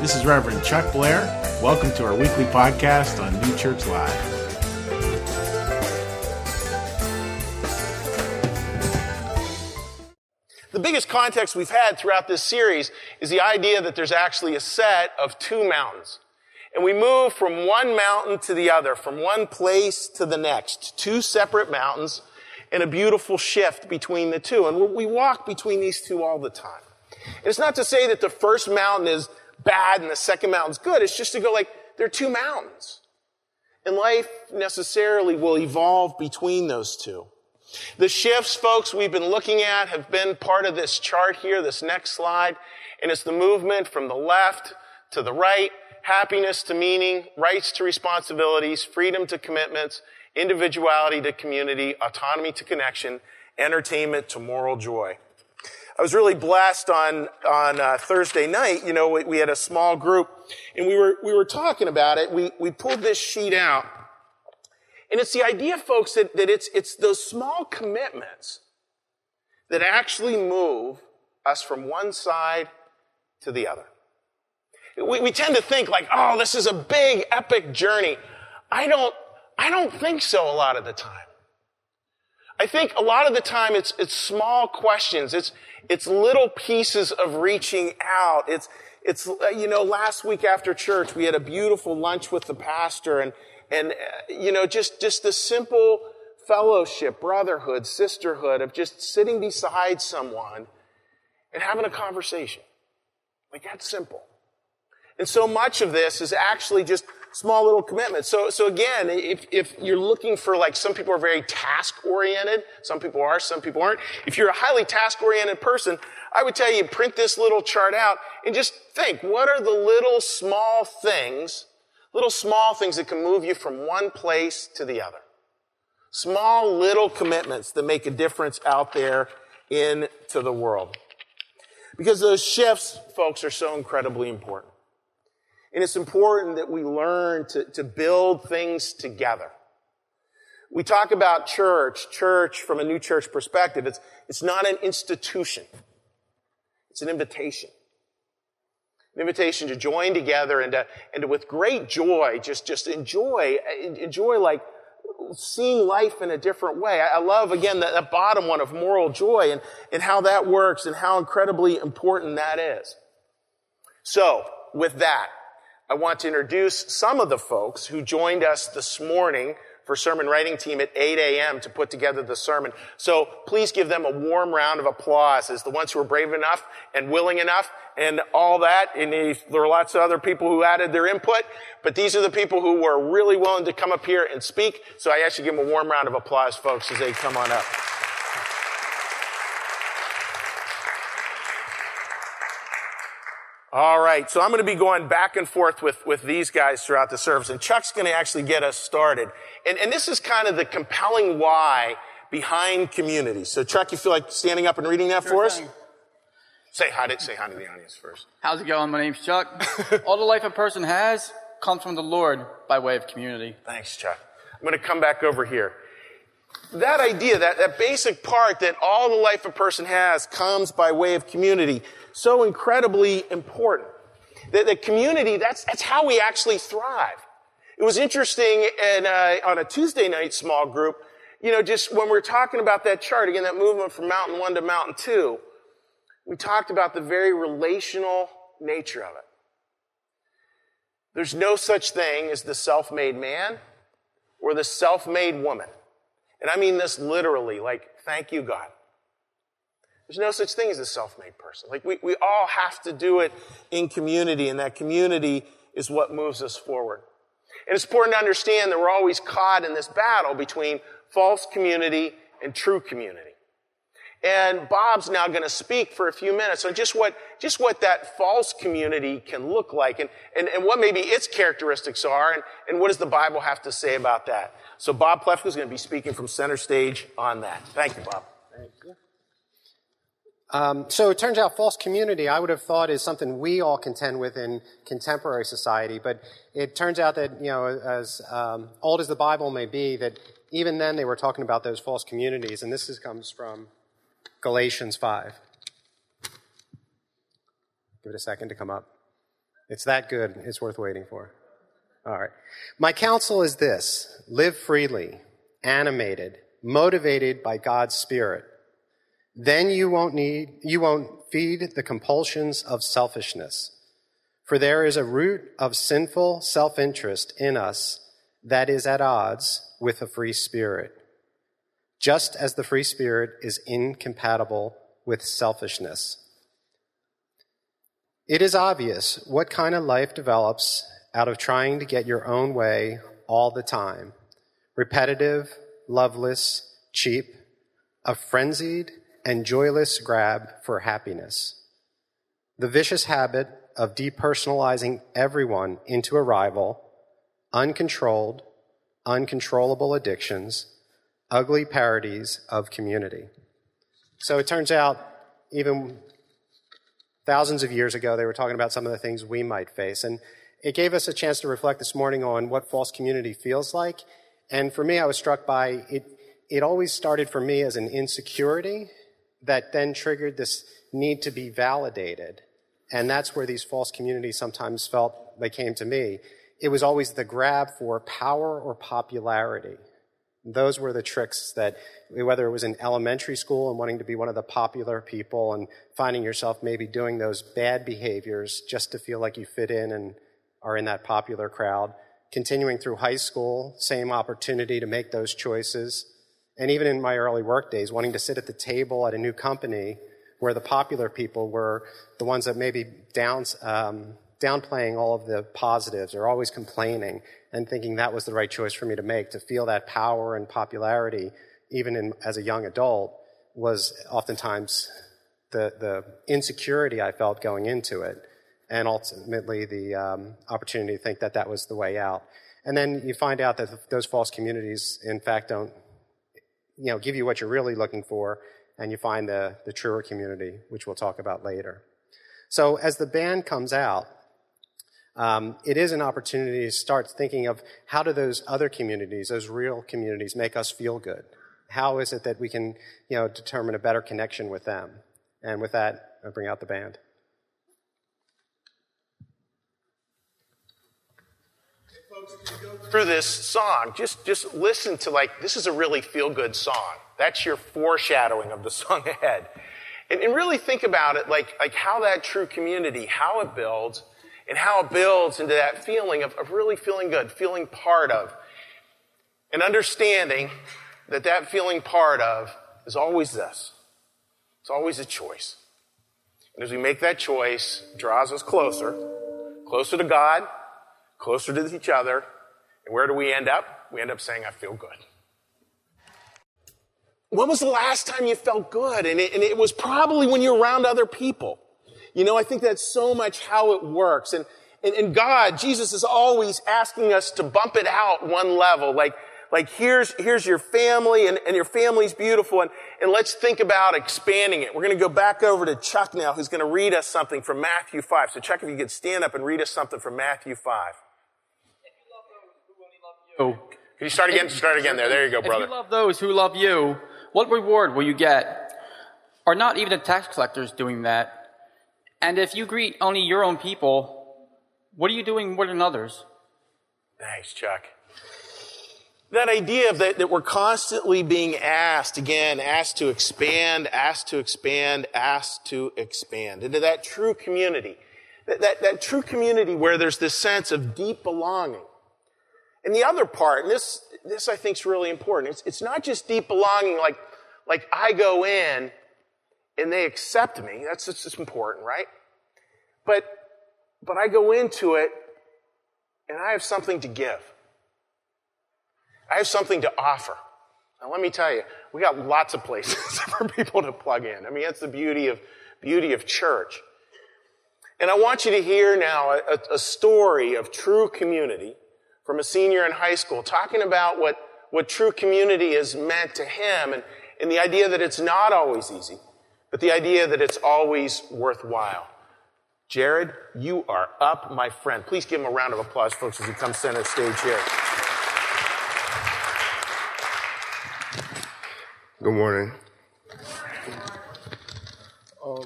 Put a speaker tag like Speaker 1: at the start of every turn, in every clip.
Speaker 1: This is Reverend Chuck Blair. Welcome to our weekly podcast on New Church Live.
Speaker 2: The biggest context we've had throughout this series is the idea that there's actually a set of two mountains. And we move from one mountain to the other, from one place to the next. Two separate mountains and a beautiful shift between the two. And we walk between these two all the time. And it's not to say that the first mountain is bad and the second mountain's good. It's just to go like, there are two mountains. And life necessarily will evolve between those two. The shifts, folks, we've been looking at have been part of this chart here, this next slide. And it's the movement from the left to the right, happiness to meaning, rights to responsibilities, freedom to commitments, individuality to community, autonomy to connection, entertainment to moral joy. I was really blessed on on uh, Thursday night. You know, we, we, had a small group, and we were we were talking about it. We we pulled this sheet out, and it's the idea, folks, that, that it's it's those small commitments that actually move us from one side to the other. We, we tend to think like, oh, this is a big, epic journey. I don't I don't think so a lot of the time. I think a lot of the time it's, it's small questions. It's, it's little pieces of reaching out. It's, it's, uh, you know, last week after church, we had a beautiful lunch with the pastor and, and, uh, you know, just, just the simple fellowship, brotherhood, sisterhood of just sitting beside someone and having a conversation. Like that's simple. And so much of this is actually just small little commitments. So, so again, if, if you're looking for like, some people are very task oriented, some people are, some people aren't. If you're a highly task oriented person, I would tell you print this little chart out and just think, what are the little small things, little small things that can move you from one place to the other? Small little commitments that make a difference out there into the world. Because those shifts, folks, are so incredibly important. And it's important that we learn to, to build things together. We talk about church, church from a new church perspective. It's, it's not an institution. It's an invitation. An invitation to join together and to, and to with great joy, just, just enjoy, enjoy like seeing life in a different way. I, love again that bottom one of moral joy and, and how that works and how incredibly important that is. So, with that, I want to introduce some of the folks who joined us this morning for sermon writing team at 8 a.m. to put together the sermon. So please give them a warm round of applause as the ones who were brave enough and willing enough and all that. And there were lots of other people who added their input, but these are the people who were really willing to come up here and speak. So I actually give them a warm round of applause, folks, as they come on up. All right, so I'm going to be going back and forth with, with these guys throughout the service, and Chuck's going to actually get us started. And, and this is kind of the compelling why behind community. So, Chuck, you feel like standing up and reading that sure for us? Say hi to say hi to the audience first.
Speaker 3: How's it going? My name's Chuck. All the life a person has comes from the Lord by way of community.
Speaker 2: Thanks, Chuck. I'm going to come back over here. That idea, that, that basic part that all the life a person has comes by way of community so incredibly important. That the community, that's, that's how we actually thrive. It was interesting in, uh, on a Tuesday night small group, you know, just when we we're talking about that chart, again, that movement from mountain one to mountain two, we talked about the very relational nature of it. There's no such thing as the self-made man or the self-made woman. And I mean this literally, like, thank you, God. There's no such thing as a self-made person. Like we, we all have to do it in community, and that community is what moves us forward. And it's important to understand that we're always caught in this battle between false community and true community. And Bob's now going to speak for a few minutes on just what, just what that false community can look like and, and, and what maybe its characteristics are and, and what does the Bible have to say about that. So Bob Plefka is going to be speaking from center stage on that. Thank you, Bob. Thank you.
Speaker 4: Um, so it turns out false community, I would have thought, is something we all contend with in contemporary society. But it turns out that, you know, as um, old as the Bible may be, that even then they were talking about those false communities. And this is, comes from Galatians 5. Give it a second to come up. It's that good, it's worth waiting for. All right. My counsel is this live freely, animated, motivated by God's Spirit. Then you won't need, you won't feed the compulsions of selfishness. For there is a root of sinful self interest in us that is at odds with a free spirit, just as the free spirit is incompatible with selfishness. It is obvious what kind of life develops out of trying to get your own way all the time repetitive, loveless, cheap, a frenzied and joyless grab for happiness. The vicious habit of depersonalizing everyone into a rival, uncontrolled, uncontrollable addictions, ugly parodies of community. So it turns out, even thousands of years ago, they were talking about some of the things we might face. And it gave us a chance to reflect this morning on what false community feels like. And for me, I was struck by it, it always started for me as an insecurity that then triggered this need to be validated. And that's where these false communities sometimes felt they came to me. It was always the grab for power or popularity. Those were the tricks that, whether it was in elementary school and wanting to be one of the popular people and finding yourself maybe doing those bad behaviors just to feel like you fit in and are in that popular crowd. Continuing through high school, same opportunity to make those choices. And even in my early work days, wanting to sit at the table at a new company where the popular people were the ones that maybe downs, um, downplaying all of the positives or always complaining and thinking that was the right choice for me to make to feel that power and popularity even in, as a young adult was oftentimes the, the insecurity I felt going into it and ultimately the um, opportunity to think that that was the way out. And then you find out that those false communities, in fact, don't you know, give you what you're really looking for, and you find the, the truer community, which we'll talk about later. So as the band comes out, um, it is an opportunity to start thinking of how do those other communities, those real communities, make us feel good? How is it that we can, you know, determine a better connection with them? And with that, I bring out the band.
Speaker 2: through this song, just, just listen to like, this is a really feel good song. That's your foreshadowing of the song ahead. And, and really think about it like, like how that true community, how it builds, and how it builds into that feeling of, of really feeling good, feeling part of, and understanding that that feeling part of is always this. It's always a choice. And as we make that choice, draws us closer, closer to God, closer to each other, and where do we end up? We end up saying, I feel good. When was the last time you felt good? And it, and it was probably when you're around other people. You know, I think that's so much how it works. And, and, and God, Jesus is always asking us to bump it out one level. Like, like here's, here's your family and, and your family's beautiful and, and let's think about expanding it. We're going to go back over to Chuck now who's going to read us something from Matthew 5. So Chuck, if you could stand up and read us something from Matthew 5.
Speaker 3: Oh.
Speaker 2: Can you start again? Start again there. There you go, brother.
Speaker 3: If you love those who love you, what reward will you get? Are not even the tax collectors doing that? And if you greet only your own people, what are you doing more than others?
Speaker 2: Thanks, Chuck. That idea of that, that we're constantly being asked, again, asked to expand, asked to expand, asked to expand into that true community. That, that, that true community where there's this sense of deep belonging and the other part, and this, this I think is really important, it's, it's not just deep belonging like, like I go in and they accept me. That's just important, right? But, but I go into it and I have something to give. I have something to offer. Now let me tell you, we got lots of places for people to plug in. I mean, that's the beauty of, beauty of church. And I want you to hear now a, a story of true community from a senior in high school talking about what, what true community has meant to him and, and the idea that it's not always easy, but the idea that it's always worthwhile. Jared, you are up, my friend. Please give him a round of applause, folks, as he comes center stage here.
Speaker 5: Good morning. Um,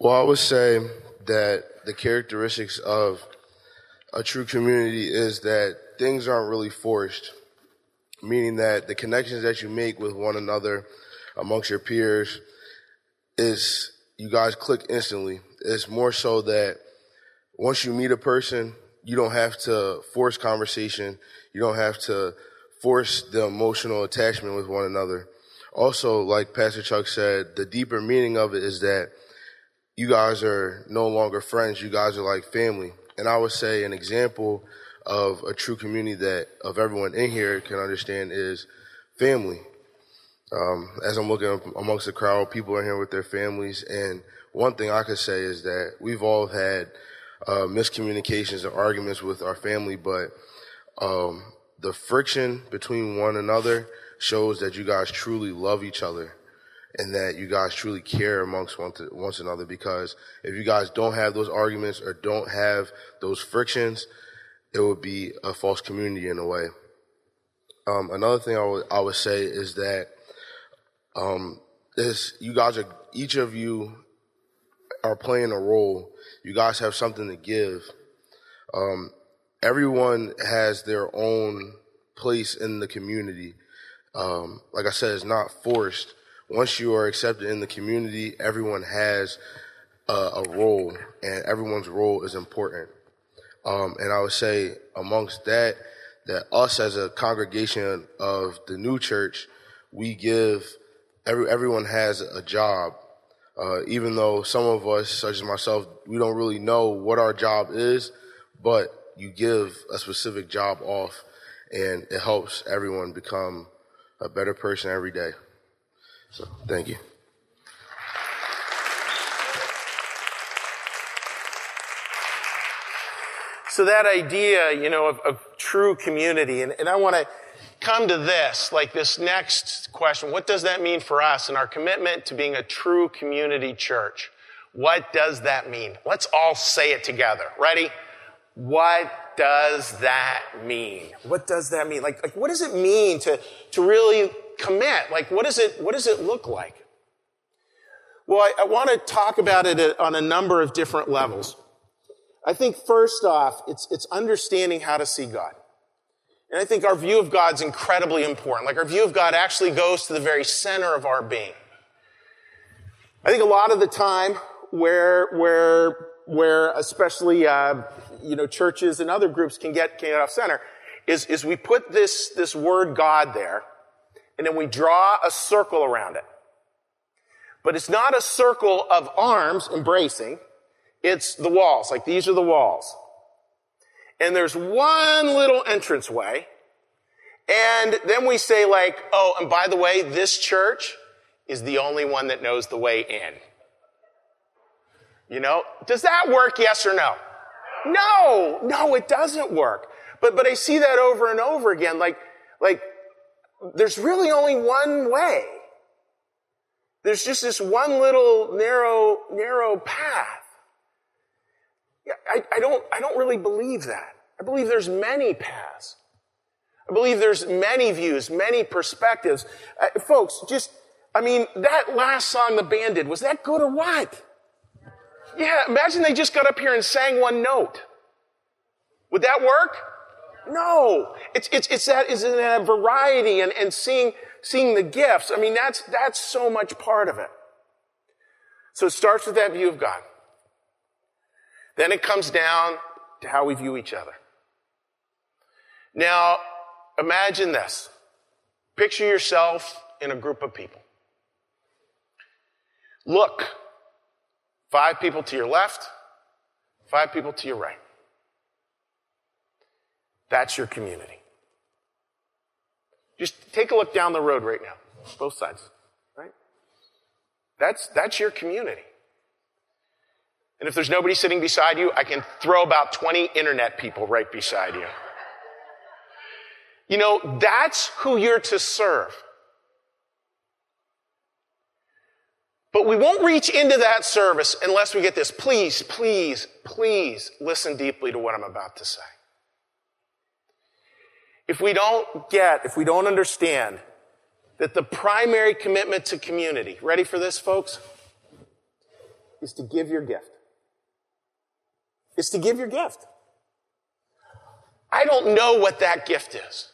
Speaker 5: well, I would say that the characteristics of a true community is that things aren't really forced, meaning that the connections that you make with one another amongst your peers is you guys click instantly. It's more so that once you meet a person, you don't have to force conversation. You don't have to force the emotional attachment with one another. Also, like Pastor Chuck said, the deeper meaning of it is that you guys are no longer friends. You guys are like family. And I would say an example of a true community that of everyone in here can understand is family. Um, as I'm looking amongst the crowd, people are here with their families, and one thing I could say is that we've all had uh, miscommunications and arguments with our family, but um, the friction between one another shows that you guys truly love each other and that you guys truly care amongst one, to, one another because if you guys don't have those arguments or don't have those frictions, it would be a false community in a way. Um, another thing I would, I would say is that um, this you guys are each of you are playing a role. You guys have something to give. Um, everyone has their own place in the community. Um, like I said, it's not forced. Once you are accepted in the community, everyone has a, a role, and everyone's role is important. Um, and I would say amongst that, that us as a congregation of the new church, we give every, everyone has a job. Uh, even though some of us, such as myself, we don't really know what our job is, but you give a specific job off and it helps everyone become a better person every day. So thank you.
Speaker 2: So that idea, you know, of, of true community, and, and I want to come to this, like this next question. What does that mean for us and our commitment to being a true community church? What does that mean? Let's all say it together. Ready? What does that mean? What does that mean? Like, like what does it mean to, to really commit? Like, what does it, what does it look like? Well, I, I want to talk about it uh, on a number of different levels. I think first off, it's, it's understanding how to see God. And I think our view of God's incredibly important. Like our view of God actually goes to the very center of our being. I think a lot of the time where, where, where especially, uh, you know, churches and other groups can get, can get off center is, is we put this, this word God there and then we draw a circle around it. But it's not a circle of arms embracing. It's the walls. Like these are the walls. And there's one little entranceway. And then we say like, oh, and by the way, this church is the only one that knows the way in. You know, does that work? Yes or no? No, no, it doesn't work. But, but I see that over and over again. Like, like, there's really only one way. There's just this one little narrow, narrow path. I, I, don't, I don't really believe that. I believe there's many paths. I believe there's many views, many perspectives. Uh, folks, just, I mean, that last song the band did, was that good or what? Yeah, imagine they just got up here and sang one note. Would that work? No. It's, it's, it's that, is in that variety and, and seeing, seeing the gifts. I mean, that's, that's so much part of it. So it starts with that view of God. Then it comes down to how we view each other. Now, imagine this. Picture yourself in a group of people. Look, five people to your left, five people to your right. That's your community. Just take a look down the road right now, both sides, right? That's, that's your community. And if there's nobody sitting beside you, I can throw about 20 internet people right beside you. You know, that's who you're to serve. But we won't reach into that service unless we get this. Please, please, please listen deeply to what I'm about to say. If we don't get, if we don't understand that the primary commitment to community, ready for this, folks, is to give your gift. Is to give your gift. I don't know what that gift is.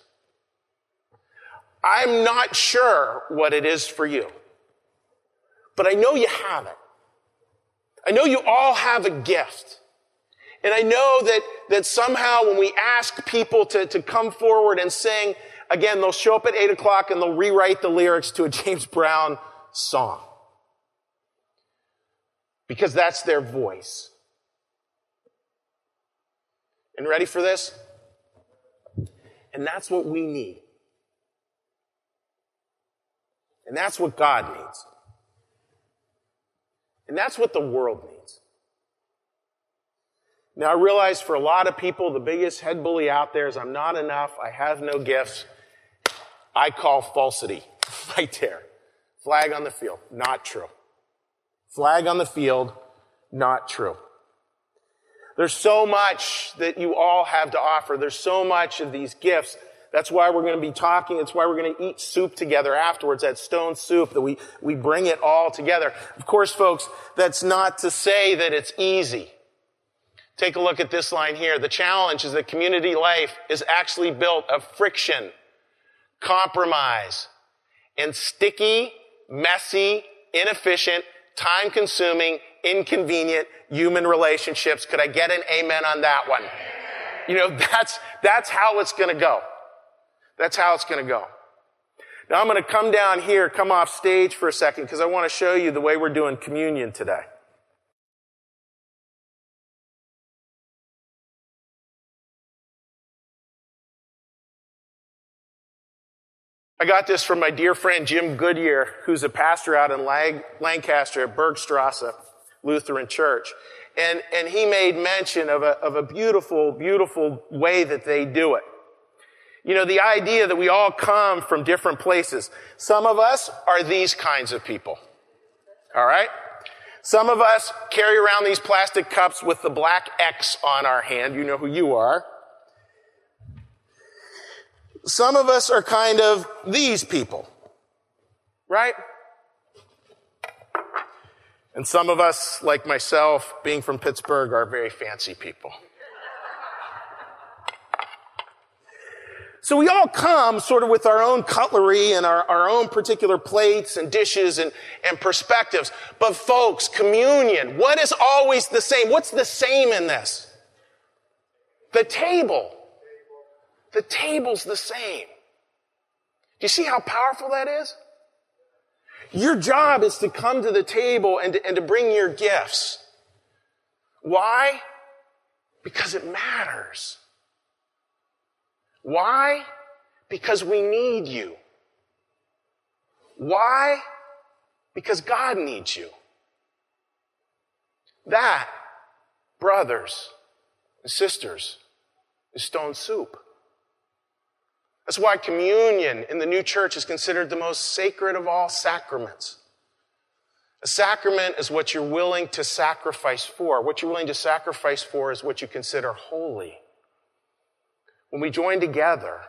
Speaker 2: I'm not sure what it is for you. But I know you have it. I know you all have a gift. And I know that, that somehow when we ask people to, to come forward and sing, again, they'll show up at 8 o'clock and they'll rewrite the lyrics to a James Brown song. Because that's their voice. And ready for this? And that's what we need. And that's what God needs. And that's what the world needs. Now, I realize for a lot of people, the biggest head bully out there is I'm not enough, I have no gifts. I call falsity right there. Flag on the field, not true. Flag on the field, not true. There's so much that you all have to offer. There's so much of these gifts. That's why we're going to be talking. That's why we're going to eat soup together afterwards, that stone soup, that we, we bring it all together. Of course, folks, that's not to say that it's easy. Take a look at this line here. The challenge is that community life is actually built of friction, compromise, and sticky, messy, inefficient, time consuming, inconvenient human relationships. Could I get an amen on that one? You know, that's, that's how it's going to go. That's how it's going to go. Now I'm going to come down here, come off stage for a second because I want to show you the way we're doing communion today. I got this from my dear friend Jim Goodyear, who's a pastor out in Lancaster at Bergstrasse Lutheran Church. And, and he made mention of a, of a beautiful, beautiful way that they do it. You know, the idea that we all come from different places. Some of us are these kinds of people. All right? Some of us carry around these plastic cups with the black X on our hand. You know who you are. Some of us are kind of these people, right? And some of us, like myself, being from Pittsburgh, are very fancy people. So we all come sort of with our own cutlery and our, our own particular plates and dishes and, and perspectives. But folks, communion, what is always the same? What's the same in this? The table. The table's the same. Do you see how powerful that is? Your job is to come to the table and to, and to bring your gifts. Why? Because it matters. Why? Because we need you. Why? Because God needs you. That, brothers and sisters, is stone soup. That's why communion in the new church is considered the most sacred of all sacraments. A sacrament is what you're willing to sacrifice for. What you're willing to sacrifice for is what you consider holy. When we join together,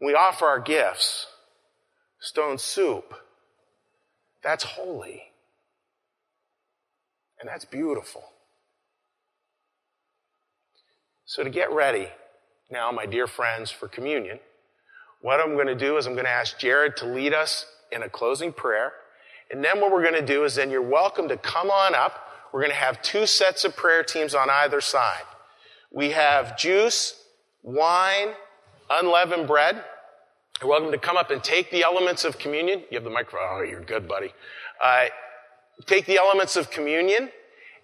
Speaker 2: we offer our gifts, stone soup, that's holy. And that's beautiful. So to get ready, now, my dear friends, for communion. What I'm going to do is I'm going to ask Jared to lead us in a closing prayer. And then what we're going to do is then you're welcome to come on up. We're going to have two sets of prayer teams on either side. We have juice, wine, unleavened bread. You're welcome to come up and take the elements of communion. You have the microphone. Oh, you're good, buddy. Uh, take the elements of communion.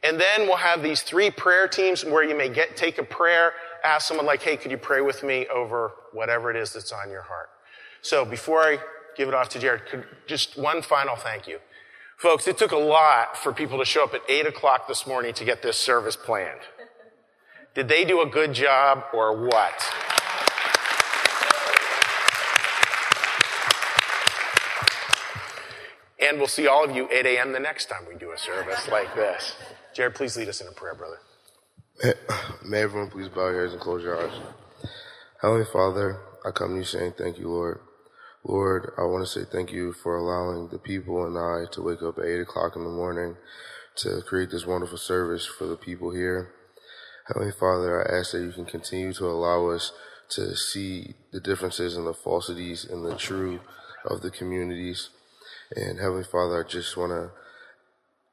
Speaker 2: And then we'll have these three prayer teams where you may get, take a prayer ask someone like, hey, could you pray with me over whatever it is that's on your heart? So before I give it off to Jared, could, just one final thank you. Folks, it took a lot for people to show up at 8 o'clock this morning to get this service planned. Did they do a good job or what? And we'll see all of you 8 a.m. the next time we do a service like this. Jared, please lead us in a prayer, brother.
Speaker 5: May everyone please bow your heads and close your eyes. Heavenly Father, I come to you saying thank you, Lord. Lord, I want to say thank you for allowing the people and I to wake up at 8 o'clock in the morning to create this wonderful service for the people here. Heavenly Father, I ask that you can continue to allow us to see the differences and the falsities and the true of the communities. And Heavenly Father, I just want to,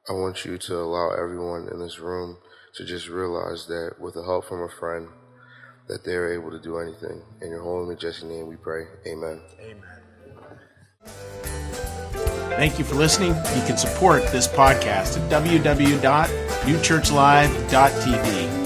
Speaker 5: I want you to allow everyone in this room to just realize that with the help from a friend, that they're able to do anything. In your holy majestic name we pray. Amen.
Speaker 2: Amen. Thank you for listening. You can support this podcast at www.newchurchlive.tv.